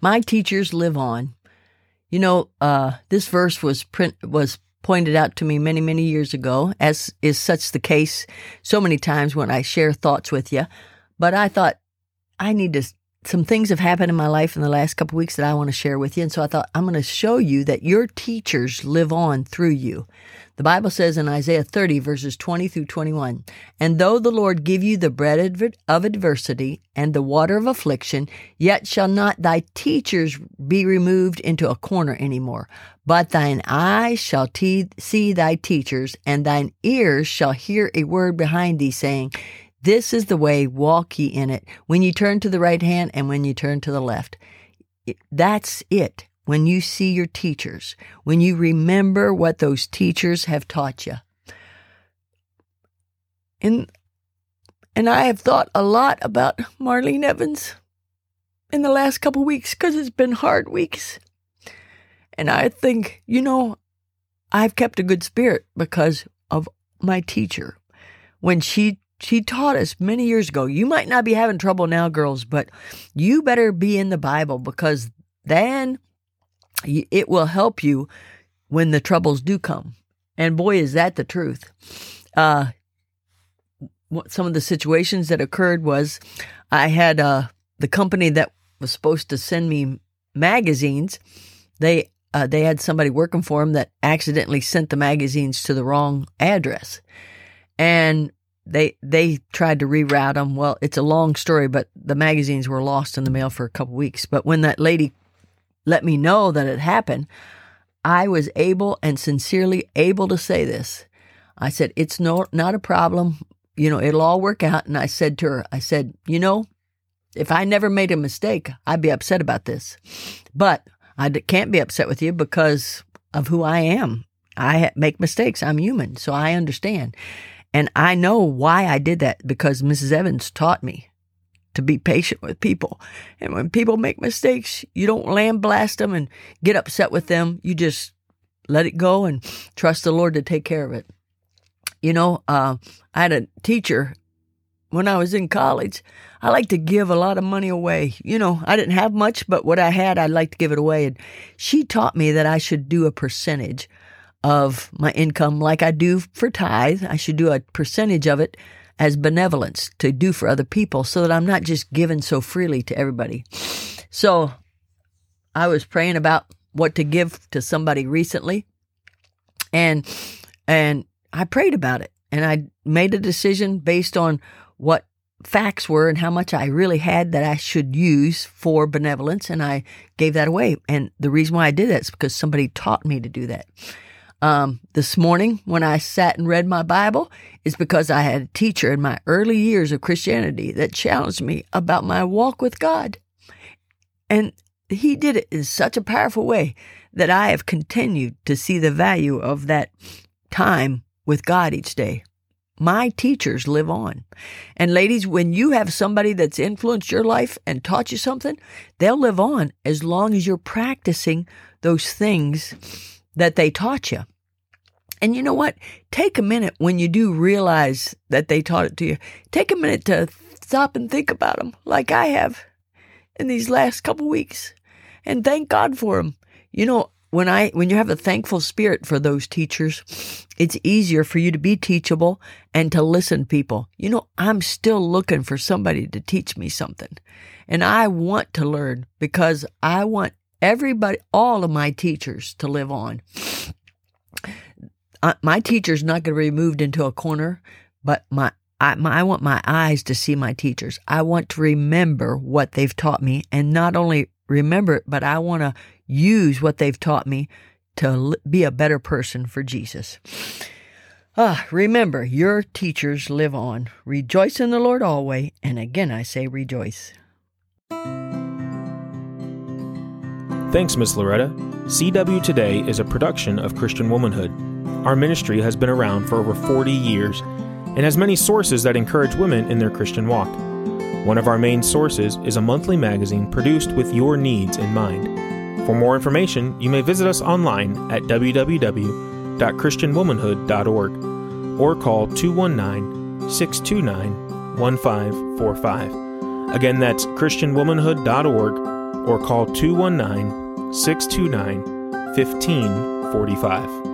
My teachers live on. You know, uh, this verse was print was pointed out to me many, many years ago, as is such the case so many times when I share thoughts with you. But I thought I need to. Some things have happened in my life in the last couple weeks that I want to share with you, and so I thought I'm going to show you that your teachers live on through you. The Bible says in Isaiah 30, verses 20 through 21, And though the Lord give you the bread of adversity and the water of affliction, yet shall not thy teachers be removed into a corner any more. But thine eyes shall te- see thy teachers, and thine ears shall hear a word behind thee, saying, This is the way, walk ye in it, when you turn to the right hand and when you turn to the left. That's it when you see your teachers, when you remember what those teachers have taught you. And and I have thought a lot about Marlene Evans in the last couple weeks because it's been hard weeks. And I think, you know, I've kept a good spirit because of my teacher. When she she taught us many years ago, you might not be having trouble now, girls, but you better be in the Bible because then it will help you when the troubles do come. And boy, is that the truth. Uh, some of the situations that occurred was I had uh, the company that was supposed to send me magazines. They uh, they had somebody working for them that accidentally sent the magazines to the wrong address, and they they tried to reroute them. Well, it's a long story, but the magazines were lost in the mail for a couple weeks. But when that lady let me know that it happened, I was able and sincerely able to say this. I said, It's no, not a problem. You know, it'll all work out. And I said to her, I said, You know, if I never made a mistake, I'd be upset about this. But I can't be upset with you because of who I am. I make mistakes. I'm human. So I understand. And I know why I did that because Mrs. Evans taught me to be patient with people. And when people make mistakes, you don't lambaste them and get upset with them. You just let it go and trust the Lord to take care of it. You know, uh, I had a teacher when I was in college. I like to give a lot of money away. You know, I didn't have much, but what I had, I'd like to give it away. And she taught me that I should do a percentage of my income like I do for tithe. I should do a percentage of it as benevolence to do for other people so that I'm not just giving so freely to everybody. So I was praying about what to give to somebody recently and and I prayed about it and I made a decision based on what facts were and how much I really had that I should use for benevolence and I gave that away. And the reason why I did that is because somebody taught me to do that um, this morning when I sat and read my Bible is because I had a teacher in my early years of Christianity that challenged me about my walk with God. And he did it in such a powerful way that I have continued to see the value of that time with God each day. My teachers live on. And ladies, when you have somebody that's influenced your life and taught you something, they'll live on as long as you're practicing those things that they taught you. And you know what? Take a minute when you do realize that they taught it to you. Take a minute to stop and think about them, like I have in these last couple weeks, and thank God for them. You know, when I when you have a thankful spirit for those teachers, it's easier for you to be teachable and to listen to people. You know, I'm still looking for somebody to teach me something. And I want to learn because I want everybody, all of my teachers to live on. My teacher's not going to be moved into a corner, but my I, my, I want my eyes to see my teachers. I want to remember what they've taught me and not only remember it, but I want to use what they've taught me to be a better person for Jesus. Ah, remember, your teachers live on. Rejoice in the Lord always. And again, I say rejoice. Thanks, Miss Loretta. CW Today is a production of Christian Womanhood. Our ministry has been around for over 40 years and has many sources that encourage women in their Christian walk. One of our main sources is a monthly magazine produced with your needs in mind. For more information, you may visit us online at www.christianwomanhood.org or call 219 629 1545. Again, that's christianwomanhood.org or call 219 629 1545.